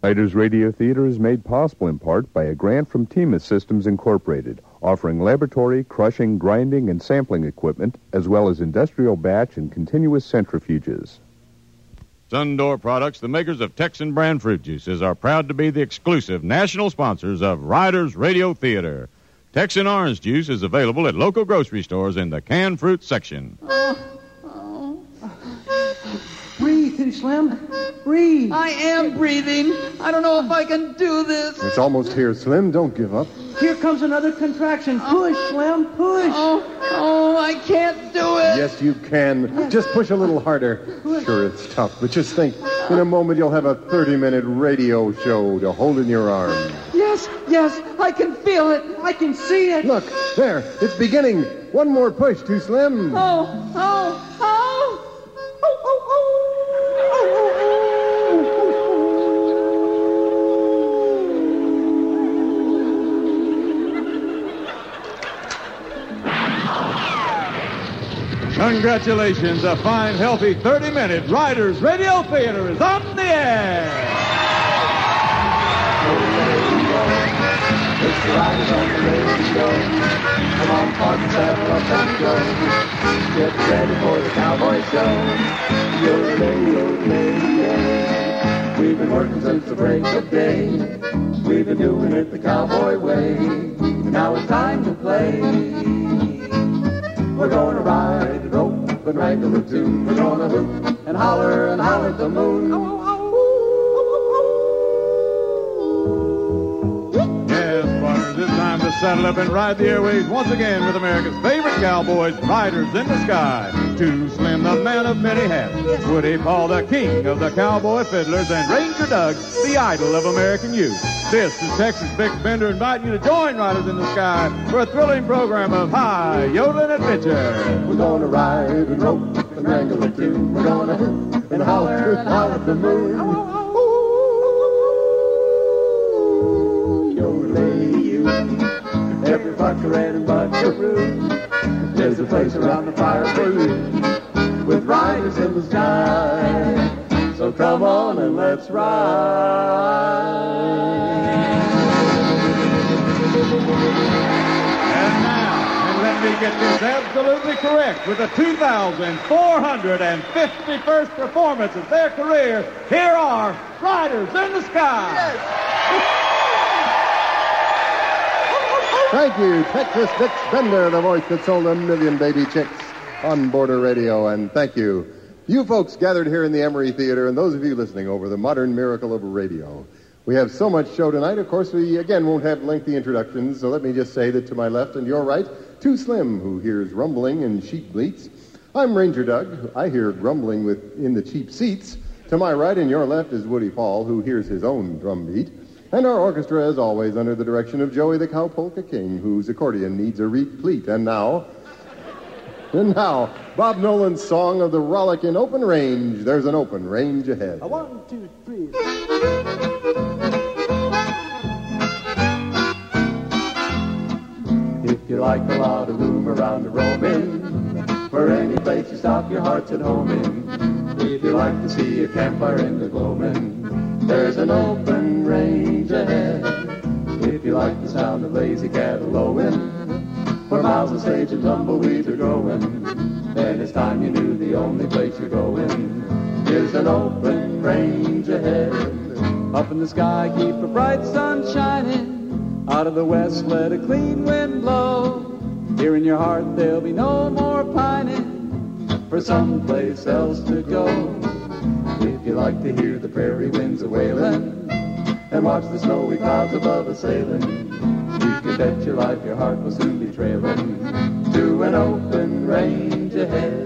Riders Radio Theater is made possible in part by a grant from Temis Systems Incorporated, offering laboratory, crushing, grinding, and sampling equipment, as well as industrial batch and continuous centrifuges. Sundor Products, the makers of Texsun brand fruit juices, are proud to be the exclusive national sponsors of Riders Radio Theater. Texsun orange juice is available at local grocery stores in the canned fruit section. Uh, Breathe, Too Slim. Breathe. I am breathing. I don't know if I can do this. It's almost here, Slim. Don't give up. Here comes another contraction. Oh. Push, Slim. Push. Oh, oh, I can't do it. Yes, you can. Just push a little harder. Sure, it's tough, but just think. In a moment, you'll have a 30-minute radio show to hold in your arms. Yes, yes. I can feel it. I can see it. Look, there. It's beginning. One more push, Too Slim. Oh, oh, oh. Congratulations, a fine, healthy 30 minute Riders Radio Theater is on the air. It's the riders on the radio. Come on, partners, and go. Get ready for the cowboy show. Yeah. We've been working since the break of day. We've been doing it the cowboy way. Now it's time to play. We're gonna ride and wrangle the tune. We're gonna and holler and holler at the moon. Yes, to saddle up and ride the airways once again with America's favorite cowboys, Riders in the Sky. Too Slim, the man of many hats. Woody Paul, the king of the cowboy fiddlers, and Ranger Doug, the idol of American youth. This is Texas Bix Bender inviting you to join Riders in the Sky for a thrilling program of high yodeling adventure. We're gonna ride and rope and wrangle the tune. We're gonna hoop and holler and holler at the moon. Yodelay you, every fucker and buckaroo. There's a place around the fire for you, with riders in the sky. So come on and let's ride. And now, and let me get this absolutely correct, with the 2,451st performance of their career, here are Riders in the Sky. Thank you, Texas Dick Bender, the voice that sold a million baby chicks on Border Radio. And thank you, you folks gathered here in the Emery Theater, and those of you listening over the modern miracle of radio. We have so much show tonight. Of course, we again won't have lengthy introductions, so let me just say that to my left and your right, Too Slim, who hears rumbling and sheep bleats. I'm Ranger Doug. I hear grumbling with in the cheap seats. To my right and your left is Woody Paul, who hears his own drum beat. And our orchestra, as always, under the direction of Joey the Cow Polka King, whose accordion needs a replete. And now, and now, Bob Nolan's song of the Rollick in Open Range. There's an open range ahead. A one, two, three. If you like a lot of room around the roaming, for any place you stop your heart's at home in. If you like to see a campfire in the gloaming, there's an open range ahead. If you like the sound of lazy cattle lowing, where miles of sage and tumbleweeds are growing, then it's time you knew the only place you're going is an open range ahead. Up in the sky, keep a bright sun shining. Out of the west, let a clean wind blow. Here in your heart, there'll be no more pining for someplace else to go. You like to hear the prairie winds a wailing. And watch the snowy clouds above us sailing, you can bet your life your heart will soon be trailing. To an open range ahead.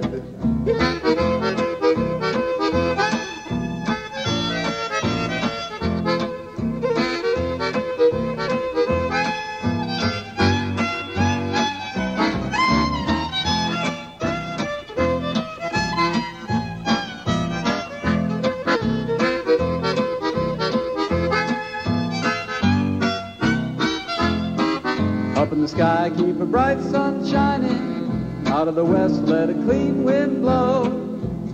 Sky, keep a bright sun shining. Out of the west, let a clean wind blow.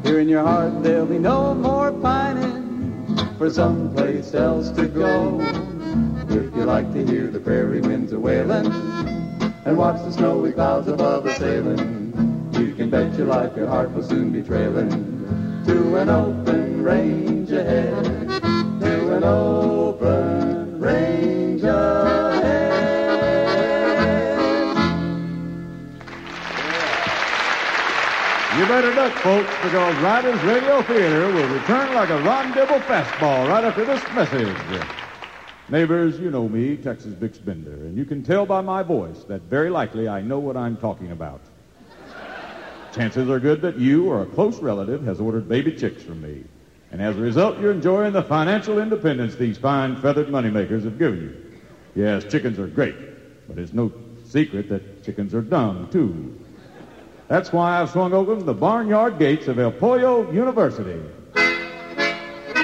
Here in your heart, there'll be no more pining for someplace else to go. If you like to hear the prairie winds a wailing and watch the snowy clouds above us sailing, you can bet your life your heart will soon be trailing to an open range ahead, to an open better duck, folks, because Riders Radio Theater will return like a Dibble fastball right after this message. Neighbors, you know me, Texas Bix Bender, and you can tell by my voice that very likely I know what I'm talking about. Chances are good that you or a close relative has ordered baby chicks from me. And as a result, you're enjoying the financial independence these fine feathered moneymakers have given you. Yes, chickens are great, but it's no secret that chickens are dumb, too. That's why I've swung open the barnyard gates of El Pollo University.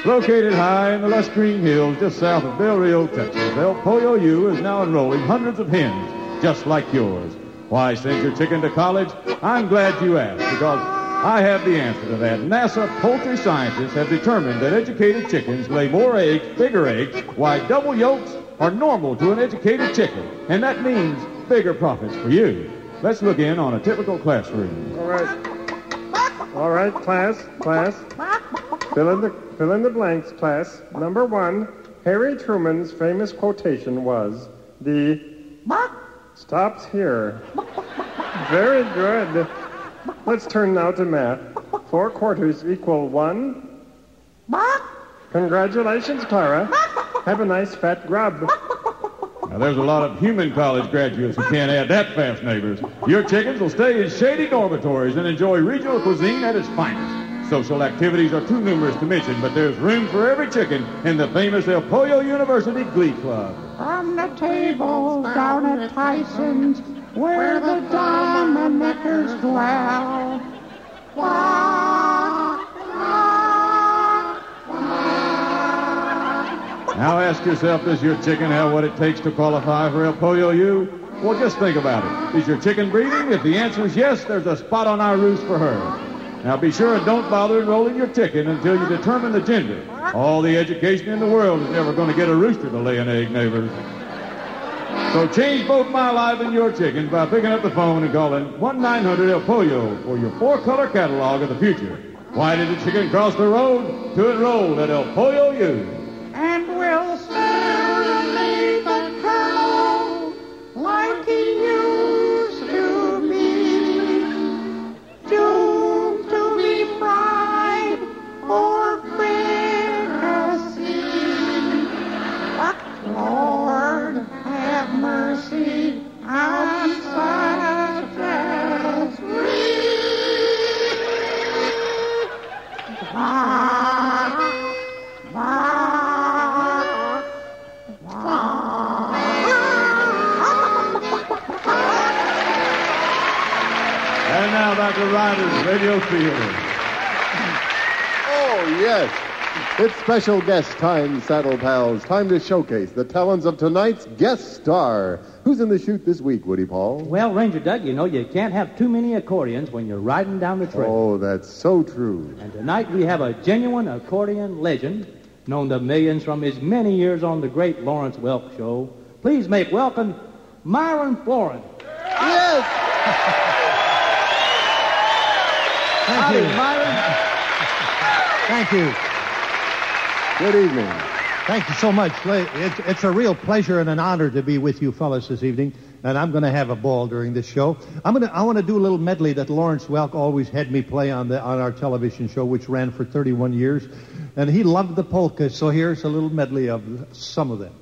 Located high in the lush green hills just south of Del Rio, Texas, El Pollo U is now enrolling hundreds of hens just like yours. Why send your chicken to college? I'm glad you asked because I have the answer to that. NASA poultry scientists have determined that educated chickens lay more eggs, bigger eggs, why double yolks are normal to an educated chicken. And that means bigger profits for you. Let's look in on a typical classroom. All right. All right, class, class. Fill in the fill in the blanks, class. Number one, Harry Truman's famous quotation was the stops here. Very good. Let's turn now to math. Four quarters equal one. Congratulations, Clara. Have a nice fat grub. Now, there's a lot of human college graduates who can't add that fast, neighbors. Your chickens will stay in shady dormitories and enjoy regional cuisine at its finest. Social activities are too numerous to mention, but there's room for every chicken in the famous El Pollo University Glee Club. On the table down at Tyson's, where the diamond makers dwell. Now ask yourself, does your chicken have what it takes to qualify for El Pollo U? Well, just think about it. Is your chicken breeding? If the answer is yes, there's a spot on our roost for her. Now be sure and don't bother enrolling your chicken until you determine the gender. All the education in the world is never going to get a rooster to lay an egg, neighbors. So change both my life and your chicken by picking up the phone and calling 1-900 El Pollo for your four-color catalog of the future. Why did the chicken cross the road? To enroll at El Pollo U. And now back to Riders Radio Theater. Oh, yes. It's special guest time, Saddle Pals. Time to showcase the talents of tonight's guest star. Who's in the shoot this week, Woody Paul? Well, Ranger Doug, you know you can't have too many accordions when you're riding down the trail. Oh, that's so true. And tonight we have a genuine accordion legend, known to millions from his many years on the great Lawrence Welk show. Please make welcome Myron Floren. Yes! Thank Howdy, you. Myron. Thank you. Good evening. Thank you so much. It's, it's a real pleasure and an honor to be with you fellas this evening, and I'm going to have a ball during this show. I'm going to I want to do a little medley that Lawrence Welk always had me play on the on our television show, which ran for 31 years, and he loved the polka. So here's a little medley of some of them.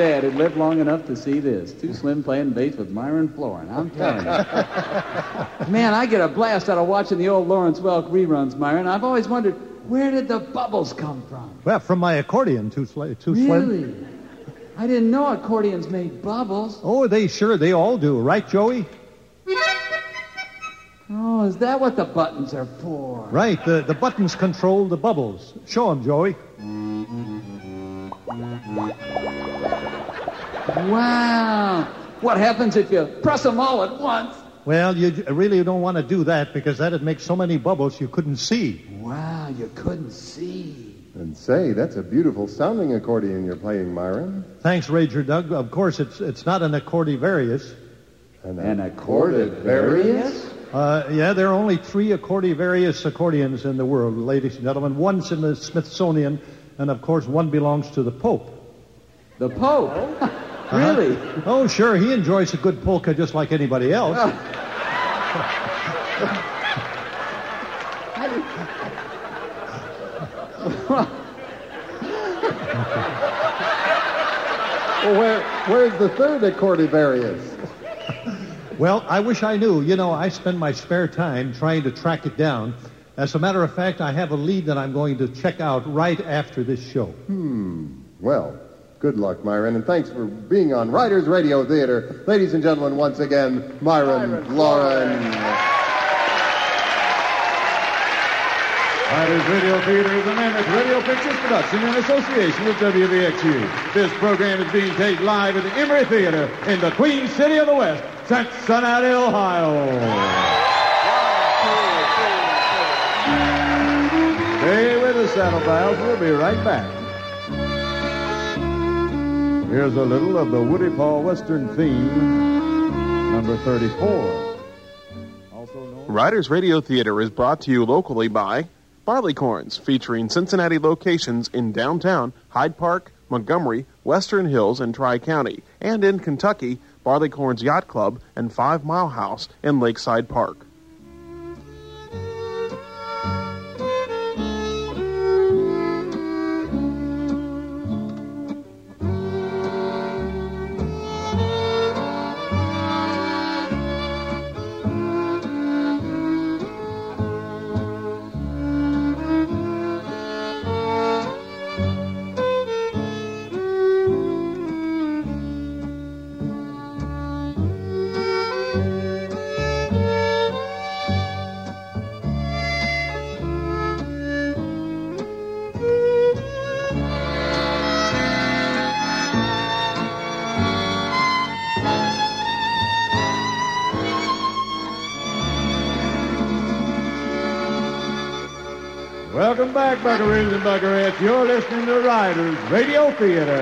Dad had lived long enough to see this. Too Slim playing bass with Myron Floren. I'm telling you. Man, I get a blast out of watching the old Lawrence Welk reruns, Myron. I've always wondered, where did the bubbles come from? Well, from my accordion, too, sli- too slim. Really? I didn't know accordions made bubbles. Oh, they sure, they all do. Right, Joey? Oh, is that what the buttons are for? Right, the, the buttons control the bubbles. Show 'em, Joey. Wow. What happens if you press them all at once? Well, you really don't want to do that because that'd make so many bubbles you couldn't see. Wow, you couldn't see. And say, that's a beautiful sounding accordion you're playing, Myron. Thanks, Ranger Doug. Of course, it's it's not an accordivarius. An, An accordivarius? Uh, yeah, there are only three accordivarius accordions in the world, ladies and gentlemen. One's in the Smithsonian, and of course, one belongs to the Pope. The Pope? really? Oh, sure, he enjoys a good polka just like anybody else. Well, where, where's the third accordivarius? Well, I wish I knew. You know, I spend my spare time trying to track it down. As a matter of fact, I have a lead that I'm going to check out right after this show. Hmm. Well, good luck, Myron, and thanks for being on Riders Radio Theater. Ladies and gentlemen, once again, Myron, Lauren. Riders Radio Theater is a Mammoth Radio Pictures production in association with WVXU. This program is being taped live at the Emery Theater in the Queen City of the West, Cincinnati, Ohio. Stay with us, Saddle Pals. We'll be right back. Here's a little of the Woody Paul Western theme, number 34. Riders Radio Theater is brought to you locally by Barleycorns, featuring Cincinnati locations in downtown, Hyde Park, Montgomery, Western Hills, and Tri County, and in Kentucky, Barleycorns Yacht Club and Five Mile House in Lakeside Park. Welcome back, Buckaroos and Buckarettes. You're listening to Riders Radio Theater.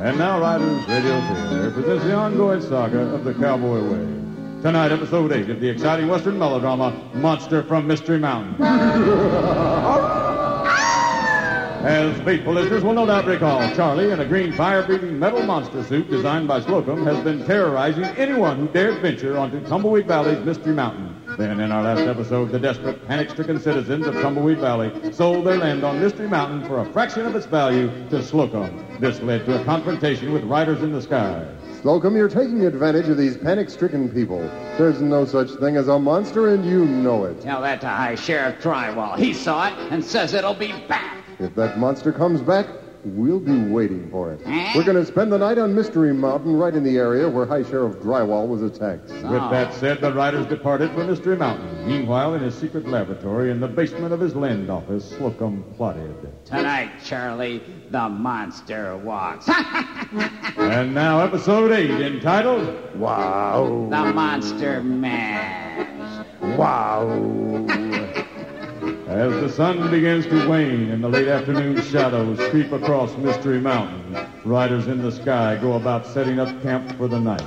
And now, Riders Radio Theater presents the ongoing saga of the Cowboy Way. Tonight, episode 8 of the exciting Western melodrama, Monster from Mystery Mountain. As faithful listeners will no doubt recall, Charlie, in a green fire-breathing metal monster suit designed by Slocum, has been terrorizing anyone who dares venture onto Tumbleweed Valley's Mystery Mountain. Then, in our last episode, the desperate, panic-stricken citizens of Tumbleweed Valley sold their land on Mystery Mountain for a fraction of its value to Slocum. This led to a confrontation with Riders in the Sky. Slocum, you're taking advantage of these panic-stricken people. There's no such thing as a monster, and you know it. Tell that to High Sheriff Drywall. He saw it and says it'll be back. If that monster comes back, we'll be waiting for it. We're going to spend the night on Mystery Mountain, right in the area where High Sheriff Drywall was attacked. With that said, the riders departed for Mystery Mountain. Meanwhile, in his secret laboratory in the basement of his land office, Slocum plotted. Tonight, Charlie, the monster walks. And now, episode 8, entitled Wow. the monster mash. Wow. As the sun begins to wane and the late afternoon shadows creep across Mystery Mountain, riders in the sky go about setting up camp for the night.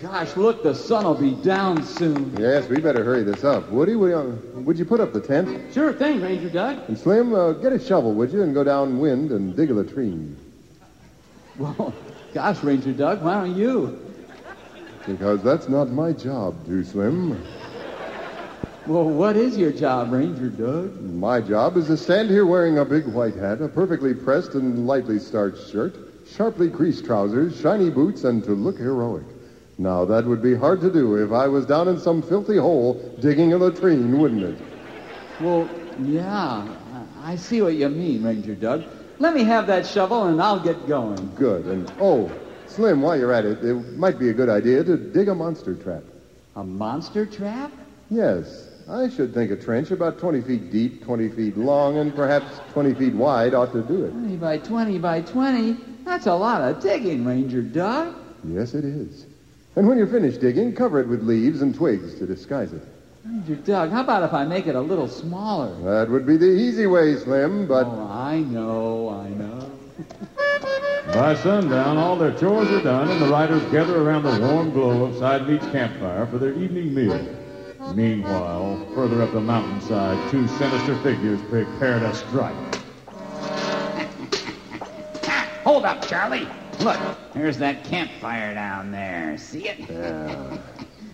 Gosh, look, the sun will be down soon. Yes, we better hurry this up. Woody, would you, would you put up the tent? Sure thing, Ranger Doug. And Slim, uh, get a shovel, would you, and go downwind and dig a latrine. Well, gosh, Ranger Doug, why don't you? Because that's not my job, Too Slim. Well, what is your job, Ranger Doug? My job is to stand here wearing a big white hat, a perfectly pressed and lightly starched shirt, sharply creased trousers, shiny boots, and to look heroic. Now, that would be hard to do if I was down in some filthy hole digging a latrine, wouldn't it? Well, yeah, I see what you mean, Ranger Doug. Let me have that shovel and I'll get going. Good. And, oh, Slim, while you're at it, it might be a good idea to dig a monster trap. A monster trap? Yes, I should think a trench about 20 feet deep, 20 feet long, and perhaps 20 feet wide ought to do it. 20 by 20 by 20? That's a lot of digging, Ranger Doug. Yes, it is. And when you're finished digging, cover it with leaves and twigs to disguise it. Ranger Doug, how about if I make it a little smaller? That would be the easy way, Slim, but Oh, I know, I know. By sundown, all their chores are done, and the riders gather around the warm glow of Side Meat's campfire for their evening meal. Meanwhile, further up the mountainside, two sinister figures prepare to strike. Hold up, Charlie. Look, there's that campfire down there. See it? Yeah.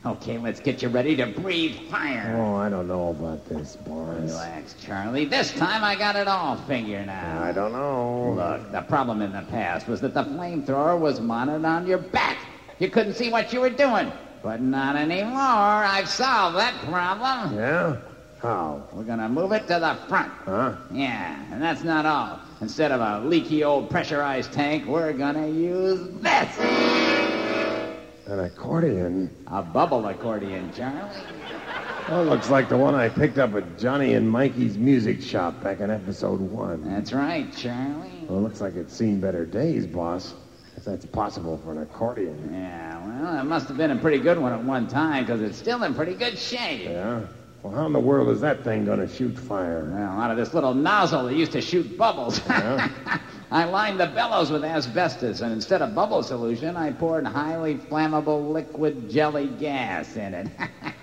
Okay, let's get you ready to breathe fire. Oh, I don't know about this, boys. Relax, Charlie. This time I got it all figured out. I don't know. Look, the problem in the past was that the flamethrower was mounted on your back. You couldn't see what you were doing. But not anymore. I've solved that problem. Yeah? How? We're gonna move it to the front. Huh? Yeah, and that's not all. Instead of a leaky old pressurized tank, we're gonna use this. An accordion? A bubble accordion, Charlie. Oh, looks like the one I picked up at Johnny and Mikey's music shop back in episode one. That's right, Charlie. Well, looks like it's seen better days, boss. If that's possible for an accordion. Yeah, well, it must have been a pretty good one at one time, because it's still in pretty good shape. Yeah? Well, how in the world is that thing going to shoot fire? Well, out of this little nozzle that used to shoot bubbles. I lined the bellows with asbestos, and instead of bubble solution, I poured highly flammable liquid jelly gas in it.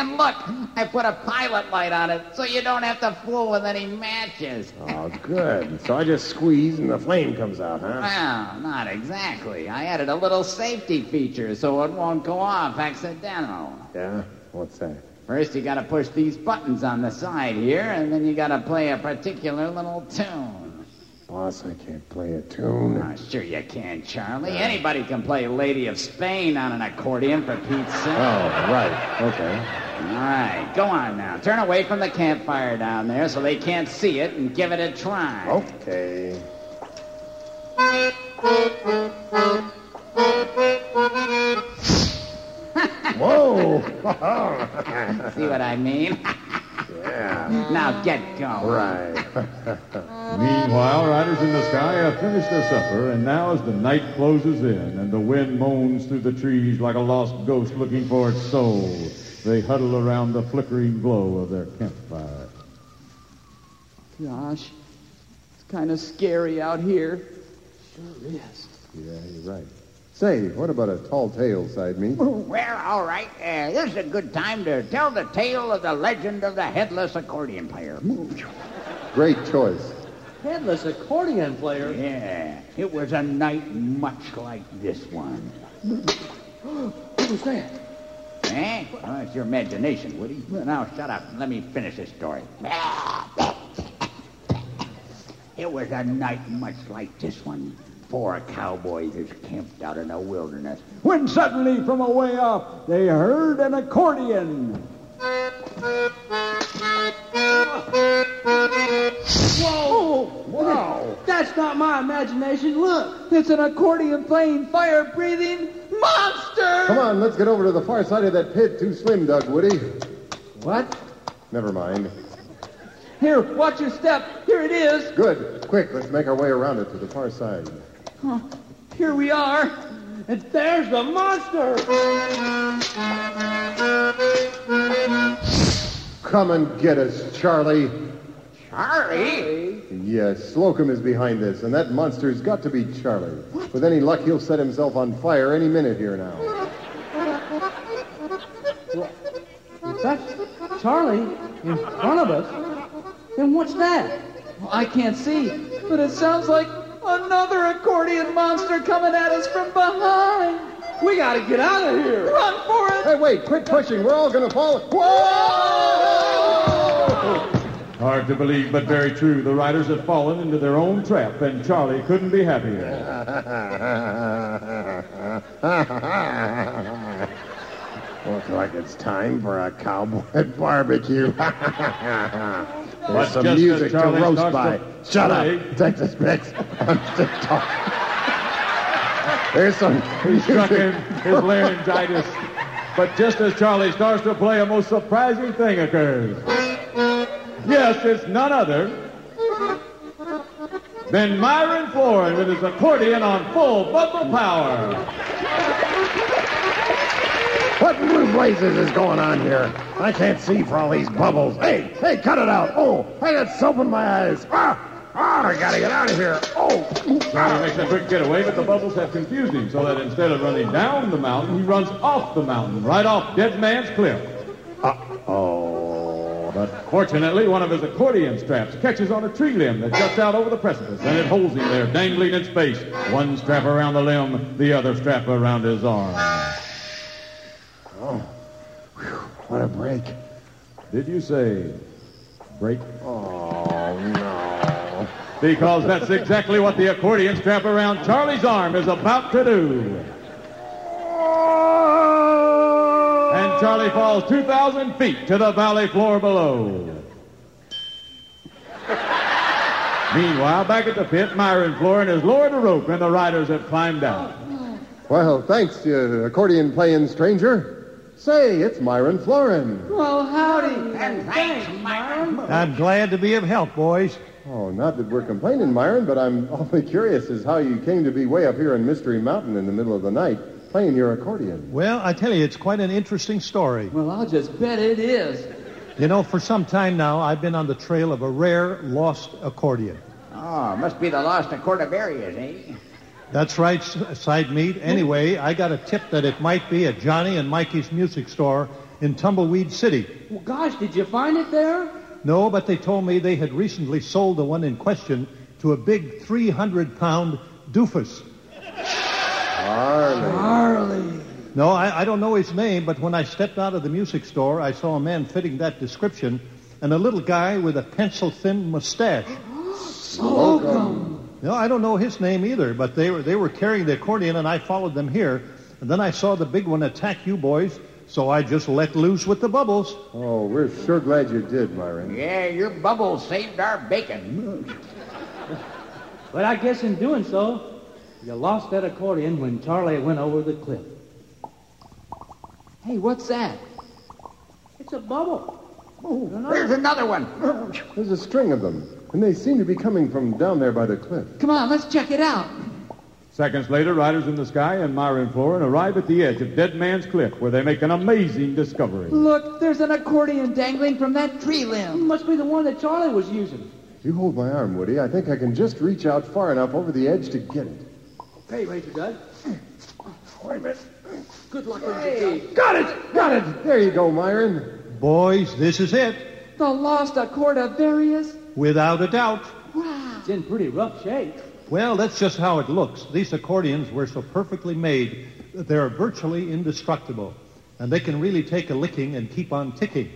and look, I put a pilot light on it, so you don't have to fool with any matches. Oh, good. So I just squeeze and the flame comes out, huh? Well, not exactly. I added a little safety feature so it won't go off accidental. Yeah? What's that? First, you gotta push these buttons on the side here, and then you gotta play a particular little tune. Boss, I can't play a tune. Oh, sure you can, Charlie. Anybody can play Lady of Spain on an accordion, for Pete's sake. Oh, right. Okay. All right, go on now. Turn away from the campfire down there so they can't see it and give it a try. Okay. Whoa! See what I mean? yeah. now get going. Right. Meanwhile, riders in the sky have finished their supper, and now as the night closes in and the wind moans through the trees like a lost ghost looking for its soul, they huddle around the flickering glow of their campfire. Gosh, it's kind of scary out here. Sure is. Yeah, you're right. Say, what about a tall tale, side meat? Well, all right. Uh, this is a good time to tell the tale of the legend of the headless accordion player. Great choice. Headless accordion player. Yeah, it was a night much like this one. What was that? Eh? Oh, it's your imagination, Woody. Now shut up and let me finish this story. It was a night much like this one. Four cowboys is camped out in the wilderness. When suddenly, from away off, they heard an accordion. Whoa! Wow! That's not my imagination. Look. It's an accordion playing, fire breathing monster! Come on, let's get over to the far side of that pit. Too slim, Doug Woody. What? Never mind. Here, watch your step. Here it is. Good. Quick, let's make our way around it to the far side. Huh. Here we are. And there's the monster. Come and get us, Charlie. Charlie? Yes, Slocum is behind this, and that monster's got to be Charlie. With any luck, he'll set himself on fire any minute here now. Well, If that's Charlie in front of us, then what's that? Well, I can't see, but it sounds like another accordion monster coming at us from behind. We gotta get out of here. Run for it! Hey, wait, quit pushing. We're all gonna fall. Whoa! Hard to believe, but very true. The riders had fallen into their own trap, and Charlie couldn't be happier. Looks like it's time for a cowboy barbecue. There's But some music to roast by. to Shut play- up, Texas Mix. I'm still talking. There's some He struck in his laryngitis. But just as Charlie starts to play, a most surprising thing occurs. It's none other than Myron Floren with his accordion on full bubble power. What in blue blazes is going on here? I can't see for all these bubbles. Hey, hey, cut it out. Oh, I got soap in my eyes. Ah, ah, I gotta get out of here. Oh, Charlie makes a quick getaway, but the bubbles have confused him, so that instead of running down the mountain, he runs off the mountain, right off Dead Man's Cliff. oh. But fortunately, one of his accordion straps catches on a tree limb that juts out over the precipice, and it holds him there, dangling in space. One strap around the limb, the other strap around his arm. Oh, Whew, what a break. Did you say break? Oh, no. Because that's exactly what the accordion strap around Charlie's arm is about to do. Charlie falls 2,000 feet to the valley floor below. Meanwhile, back at the pit, Myron Floren has lowered a rope and the riders have climbed out. Well, thanks, you accordion playing stranger. Say, it's Myron Floren. Well, howdy. And thanks, Myron. I'm glad to be of help, boys. Oh, not that we're complaining, Myron, but I'm awfully curious as how you came to be way up here in Mystery Mountain in the middle of the night playing your accordion. Well, I tell you, it's quite an interesting story. Well, I'll just bet it is. You know, for some time now, I've been on the trail of a rare lost accordion. Oh, must be the lost Cordoverias, eh? That's right, side meat. Anyway, I got a tip that it might be at Johnny and Mikey's music store in Tumbleweed City. Well, gosh, did you find it there? No, but they told me they had recently sold the one in question to a big 300 pound doofus. Harley. Harley. No, I, I don't know his name, but when I stepped out of the music store, I saw a man fitting that description and a little guy with a pencil thin mustache. Slocum. No, I don't know his name either, but they were, they were carrying the accordion and I followed them here. And then I saw the big one attack you boys, so I just let loose with the bubbles. Oh, we're sure glad you did, Myron. Yeah, your bubbles saved our bacon. Mm. But I guess in doing so, you lost that accordion when Charlie went over the cliff. Hey, what's that? It's a bubble. Oh, there's another one. There's a string of them, and they seem to be coming from down there by the cliff. Come on, let's check it out. Seconds later, Riders in the Sky and Myron Floren arrive at the edge of Dead Man's Cliff, where they make an amazing discovery. Look, there's an accordion dangling from that tree limb. Must be the one that Charlie was using. You hold my arm, Woody. I think I can just reach out far enough over the edge to get it. Hey, Ranger Dud. Wait a minute. Good luck, Ranger Dud. Got it! Got it! There you go, Myron. Boys, this is it. The lost Accordivarius? Without a doubt. Wow. It's in pretty rough shape. Well, that's just how it looks. These accordions were so perfectly made that they're virtually indestructible. And they can really take a licking and keep on ticking.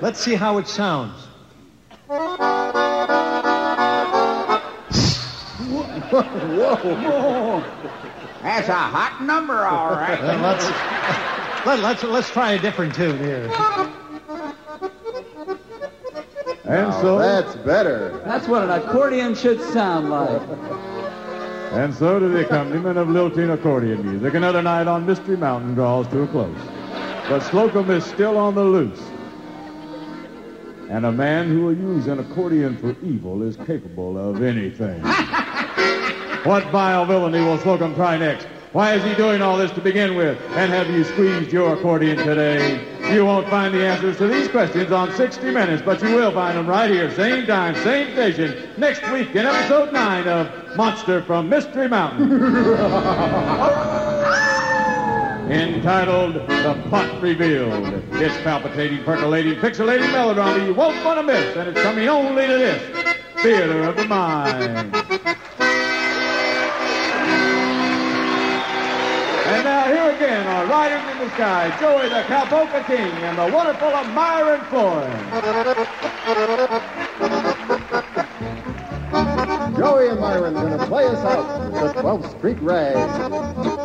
Let's see how it sounds. Whoa. That's a hot number, all right. Well, let's, let, let's, let's try a different tune here. And Now, so that's better. That's what an accordion should sound like. And so to the accompaniment of lilting accordion music, another night on Mystery Mountain draws to a close. But Slocum is still on the loose. And a man who will use an accordion for evil is capable of anything. what vile villainy will Slocum try next? Why is he doing all this to begin with? And have you squeezed your accordion today? You won't find the answers to these questions on 60 Minutes, but you will find them right here, same time, same station, next week in episode 9 of Monster from Mystery Mountain. entitled The Plot Revealed. It's palpitating, percolating, pixelating melodrama you won't want to miss, and it's coming only to this Theater of the Mind. And now here again are Riders in the Sky, Joey the Cowpolka King, and the wonderful Myron Florence. Joey and Myron to play us out the 12th Street Rag.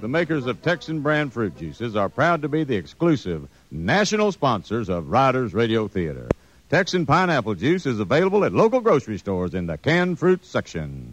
The makers of Texsun brand fruit juices, are proud to be the exclusive national sponsors of Riders Radio Theater. Texsun pineapple juice is available at local grocery stores in the canned fruit section.